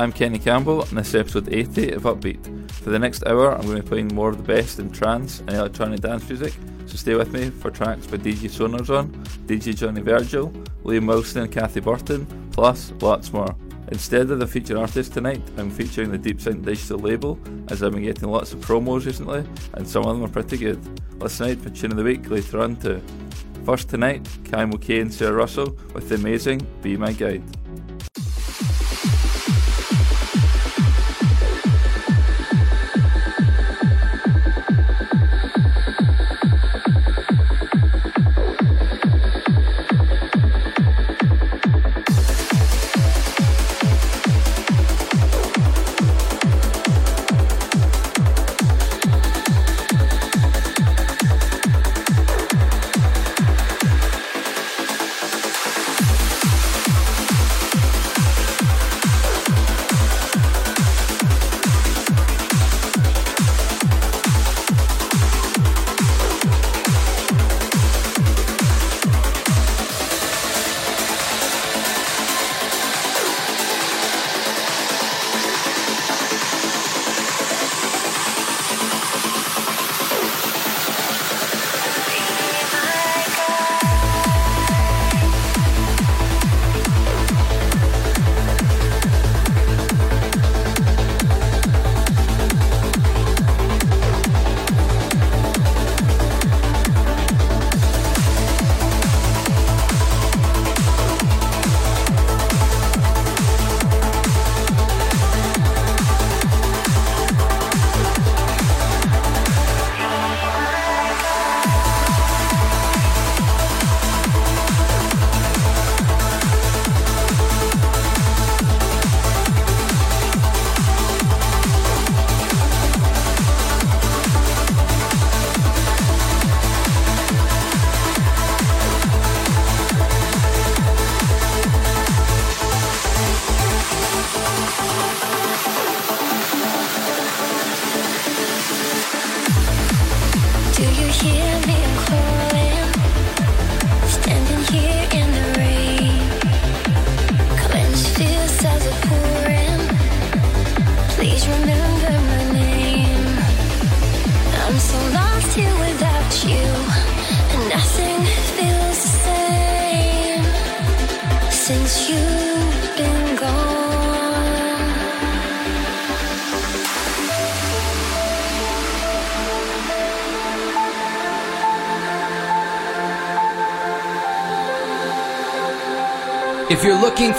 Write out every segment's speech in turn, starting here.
I'm Kenny Campbell, and this is episode 80 of Upbeat. For the next hour, I'm going to be playing more of the best in trance and electronic dance music, so stay with me for tracks by DJ Sonarzone, DJ Johnny Virgil, Liam Wilson and Cathy Burton, plus lots more. Instead of the featured artist tonight, I'm featuring the Deep Sync digital label, as I've been getting lots of promos recently, and some of them are pretty good. Listen out for Tune of the Week later on too. First tonight, Kaimo K and Sarah Russell with the amazing Be My Guide.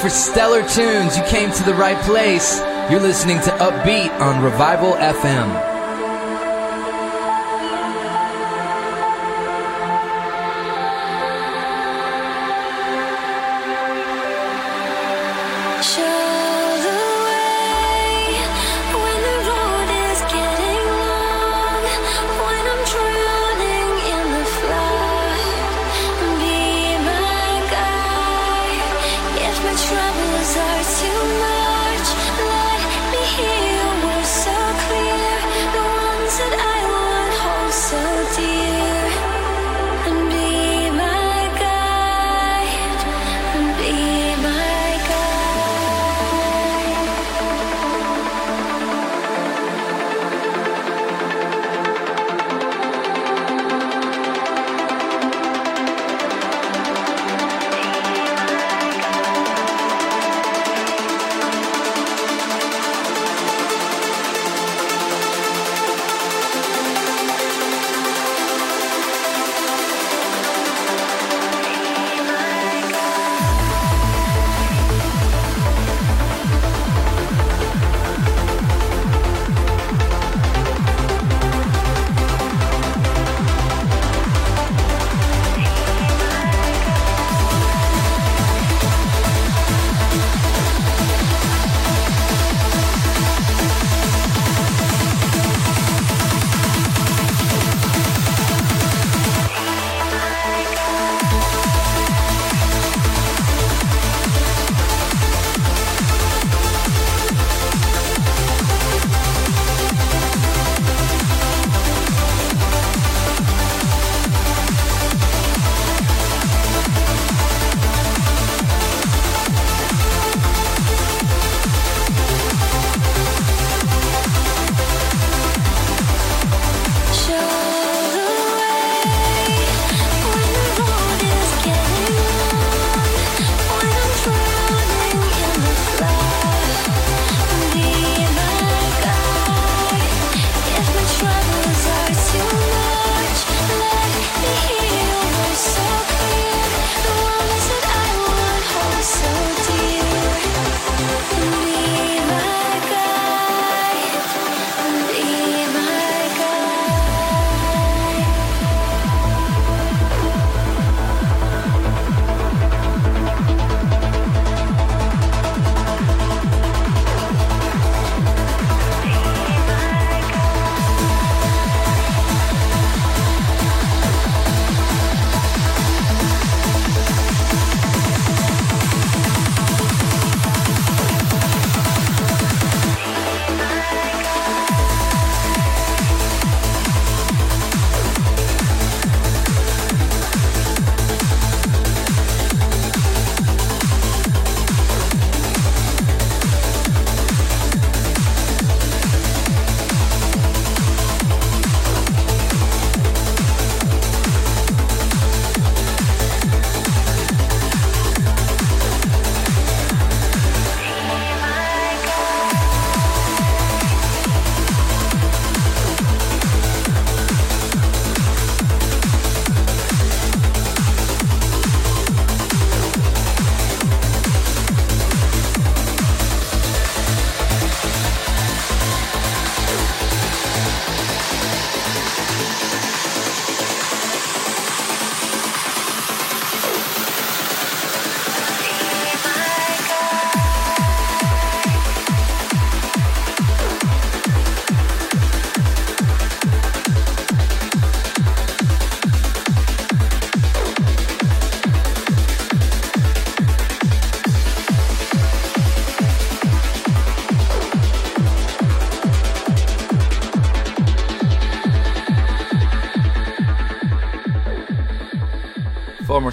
For stellar tunes, you came to the right place. You're listening to Upbeat on Revival FM.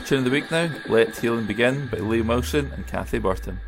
Tune of the week now, Let Healing Begin by Lee Motion and Cathy Burton.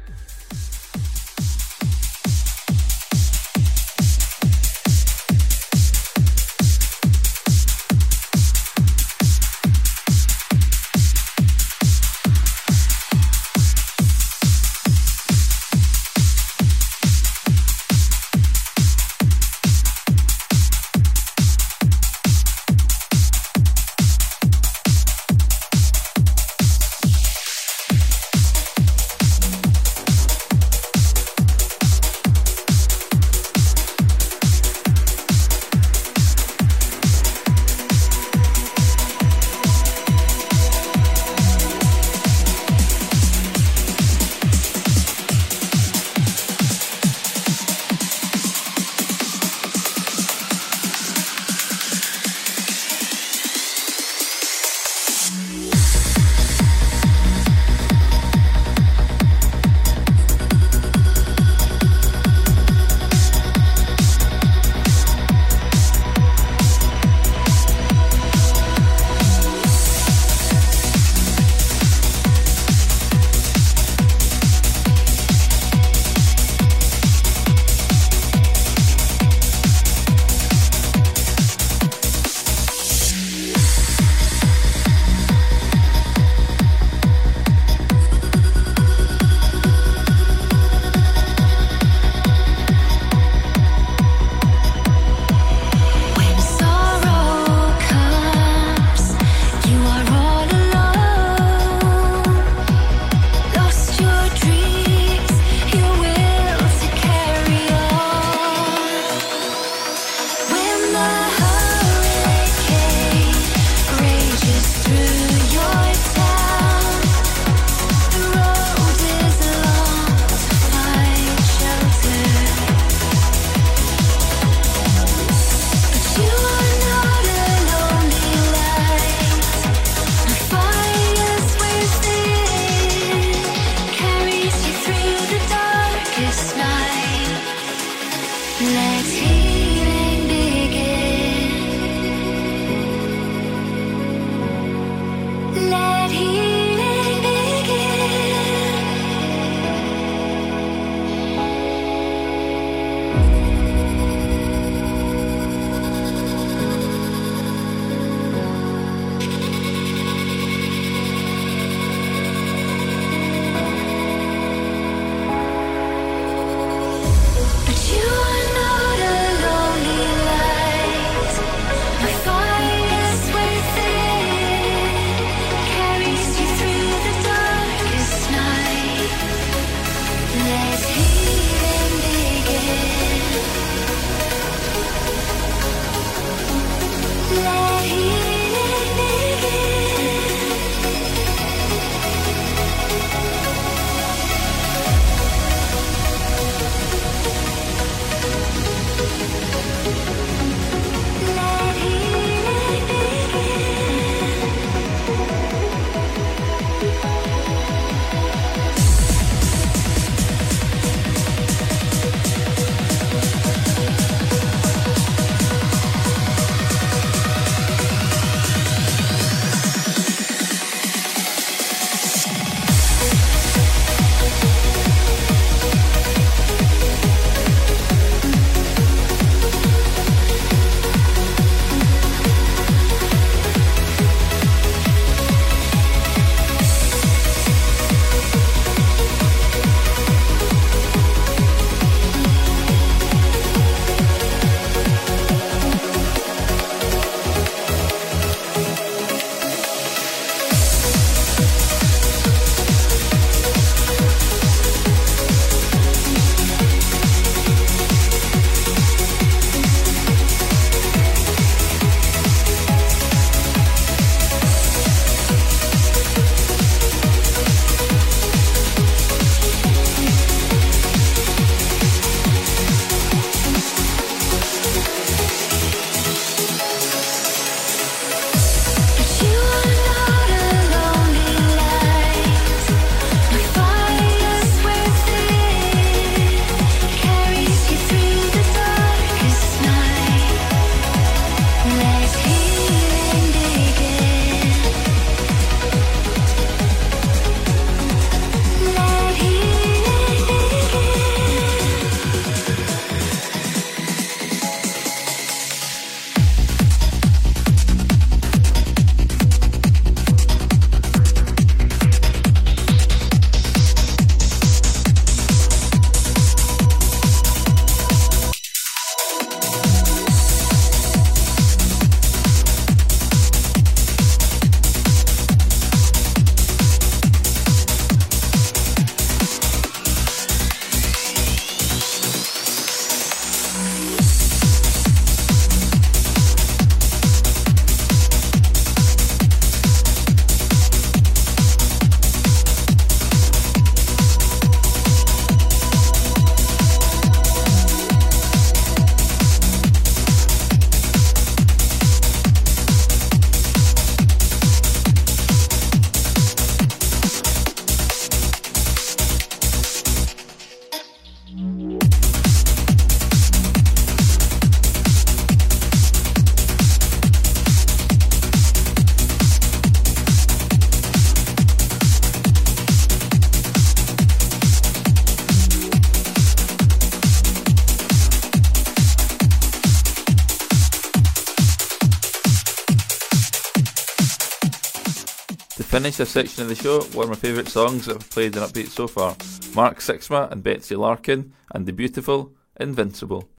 Finish this section of the show, one of my favourite songs that I've played in Upbeat so far Mark Sixma and Betsy Larkin and the beautiful Invincible.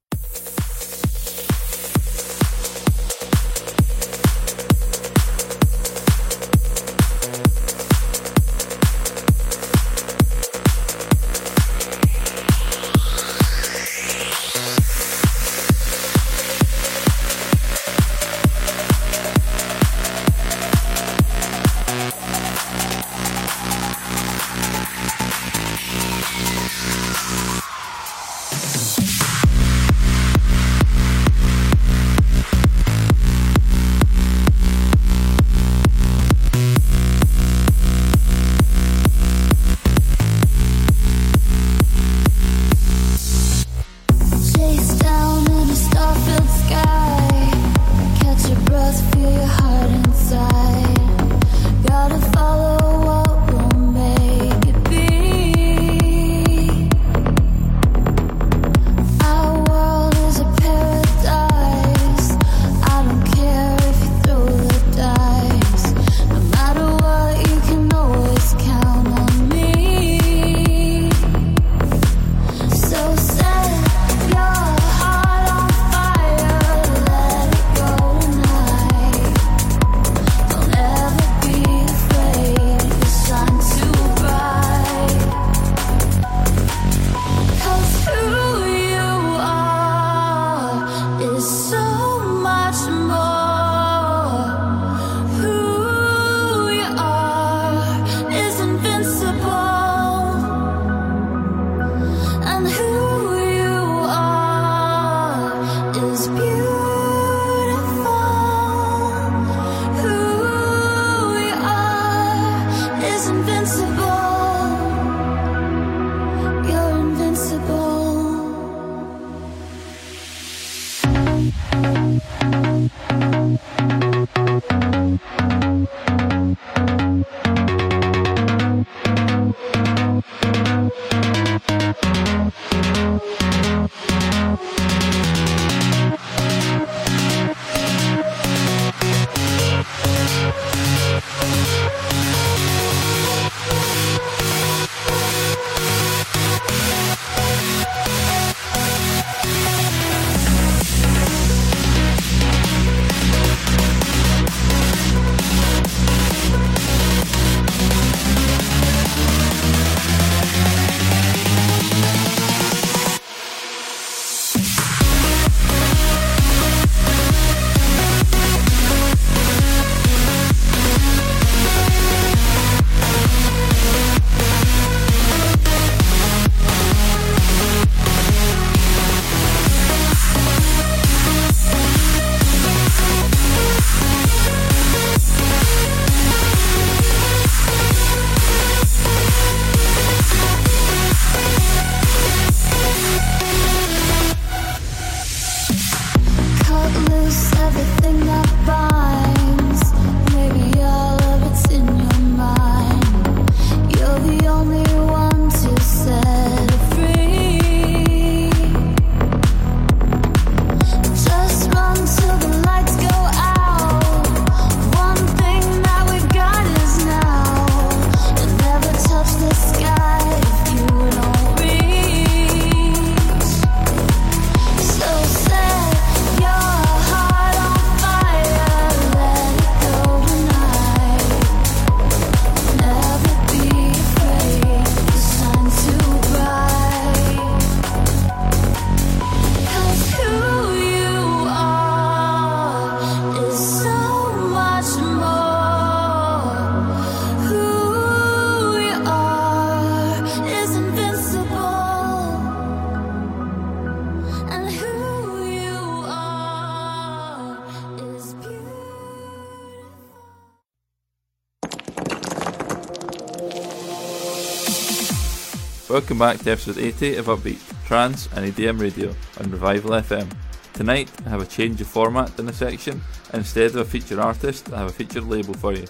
Back to episode 80 of Upbeat, Trance and EDM Radio on Revival FM. Tonight I have a change of format in the section. Instead of a featured artist, I have a featured label for you.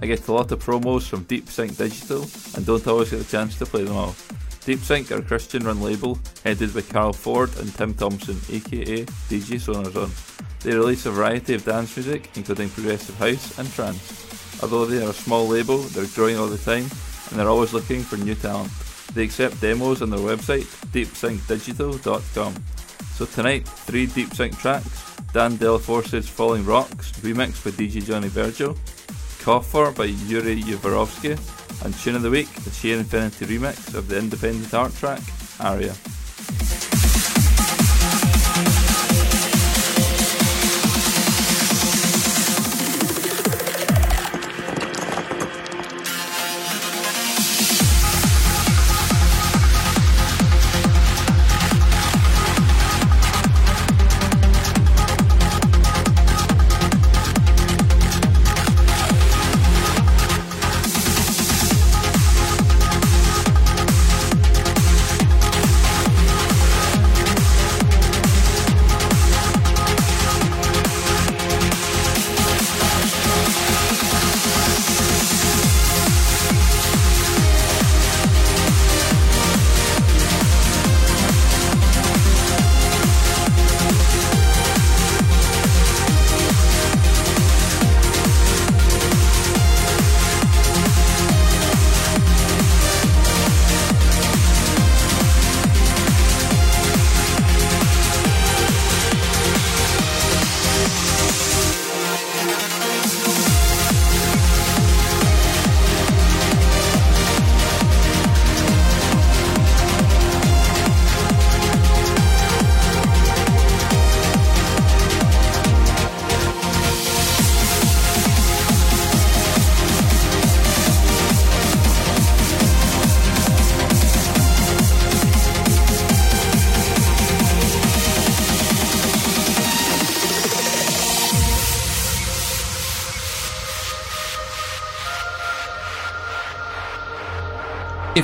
I get a lot of promos from Deep Sync Digital and don't always get a chance to play them all. Deep Sync are a Christian run label headed by Carl Ford and Tim Thompson, aka DJ Sonarzone. They release a variety of dance music, including progressive house and trance. Although they are a small label, they're growing all the time and they're always looking for new talent. They accept demos on their website, deepsyncdigital.com. So tonight, three Deep Sync tracks. Dan Delaforce's Falling Rocks, remixed by DJ Johnny Virgil. Coffer by Yuri Yuvarovsky. And Tune of the Week, the Sheer Infinity remix of the independent art track, Aria.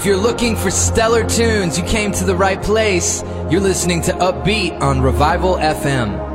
If you're looking for stellar tunes, you came to the right place. You're listening to Upbeat on Revival FM.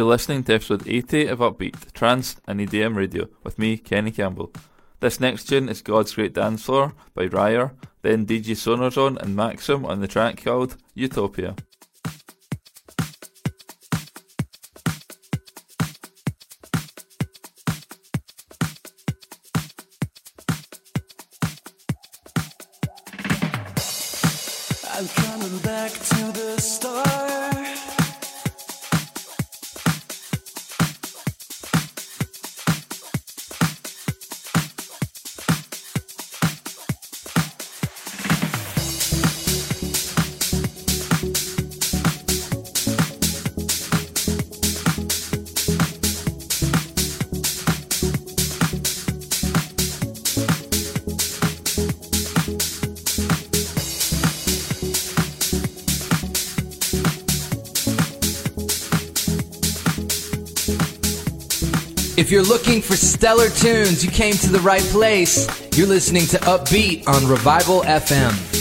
You're listening to episode 80 of Upbeat, Trance and EDM Radio, with me, Kenny Campbell. This next tune is God's Great Dance Floor by Ryer, then DJ Sonarzone and Maxim on the track called Utopia. If you're looking for stellar tunes, you came to the right place. You're listening to Upbeat on Revival FM.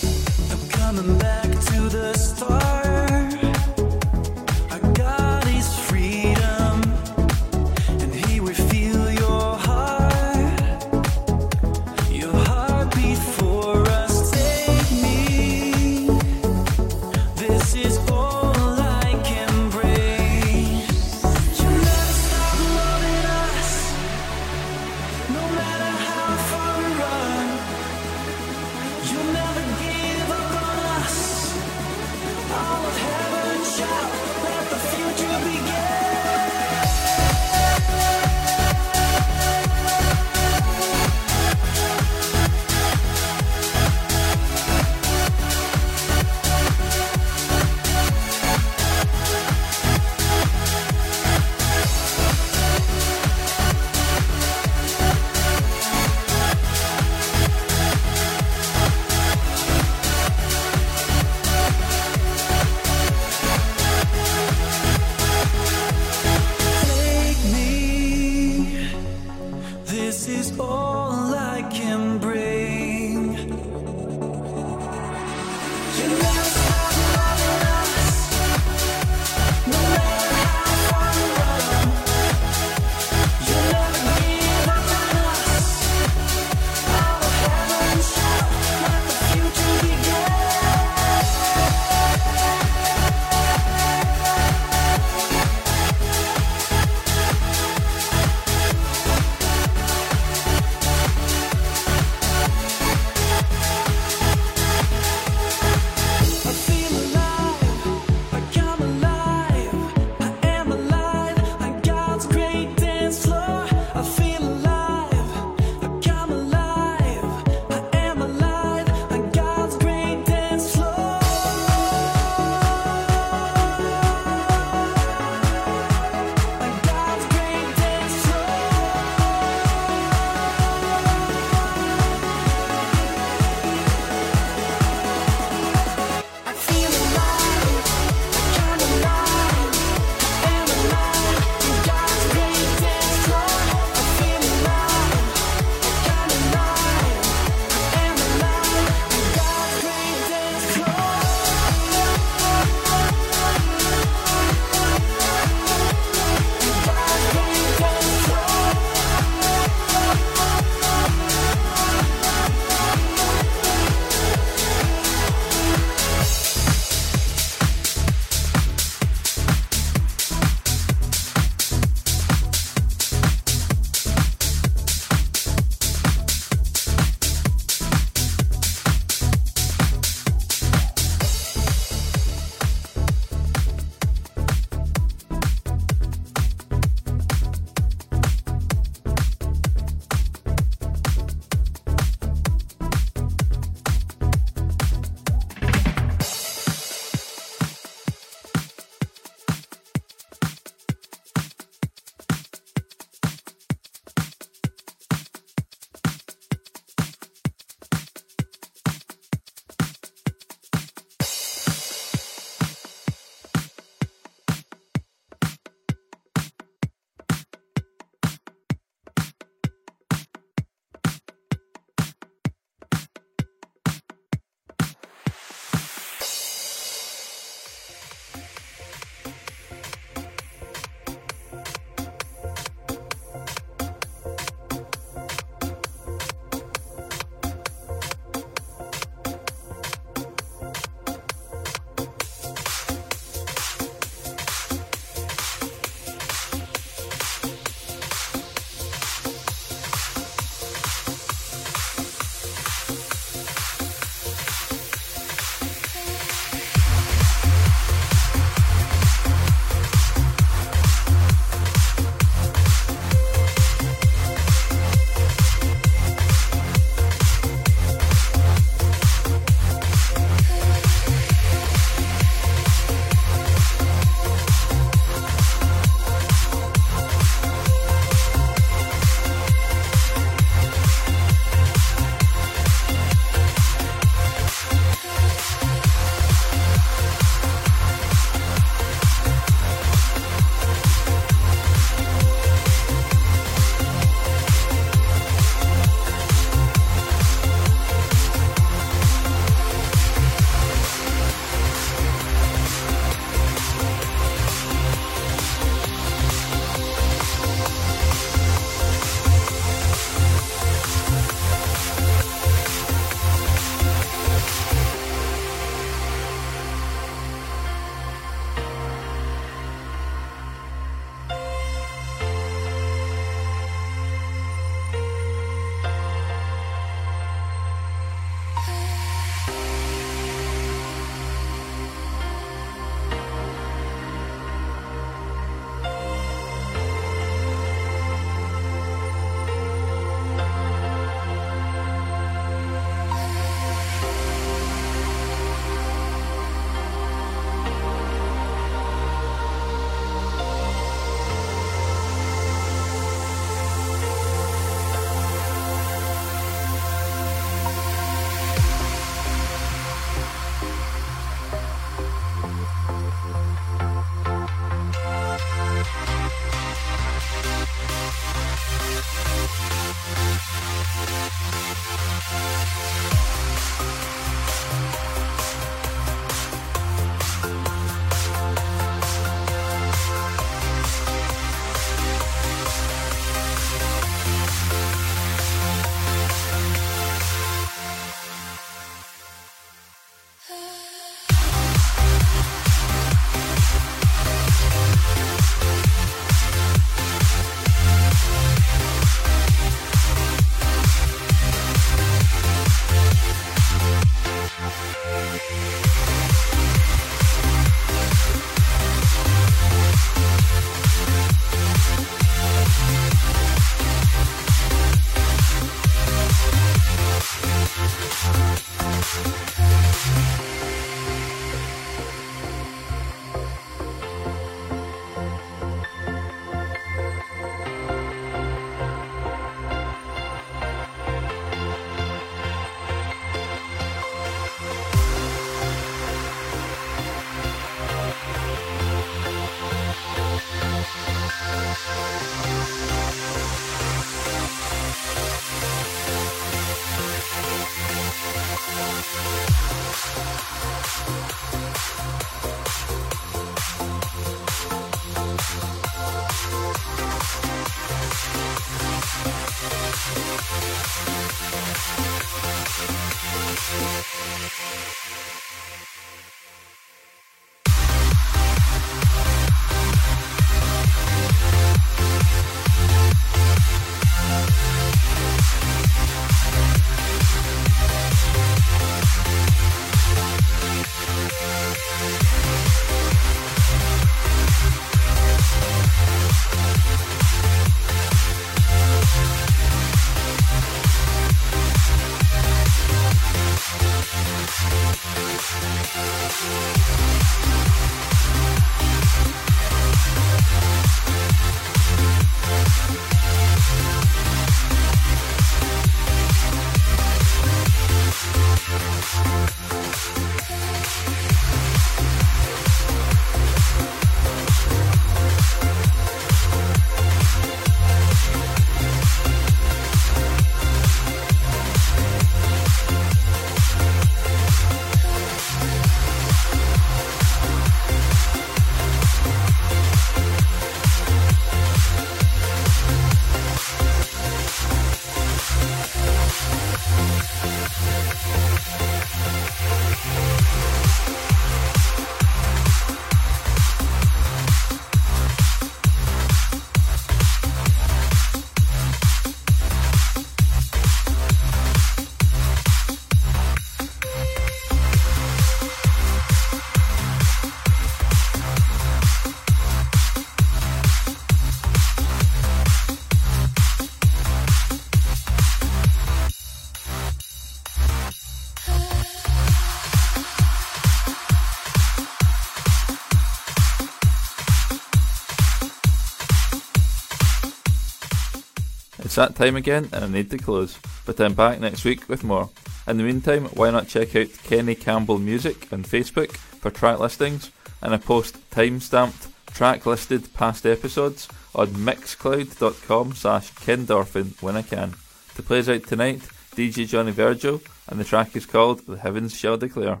It's that time again, and I need to close. But I'm back next week with more. In the meantime, why not check out Kenny Campbell Music on Facebook for track listings, and I post time-stamped track listed past episodes on mixcloud.com slash kendorphin when I can. To play us out tonight, DJ Johnny Virgil, and the track is called The Heavens Shall Declare.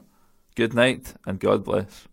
Good night, and God bless.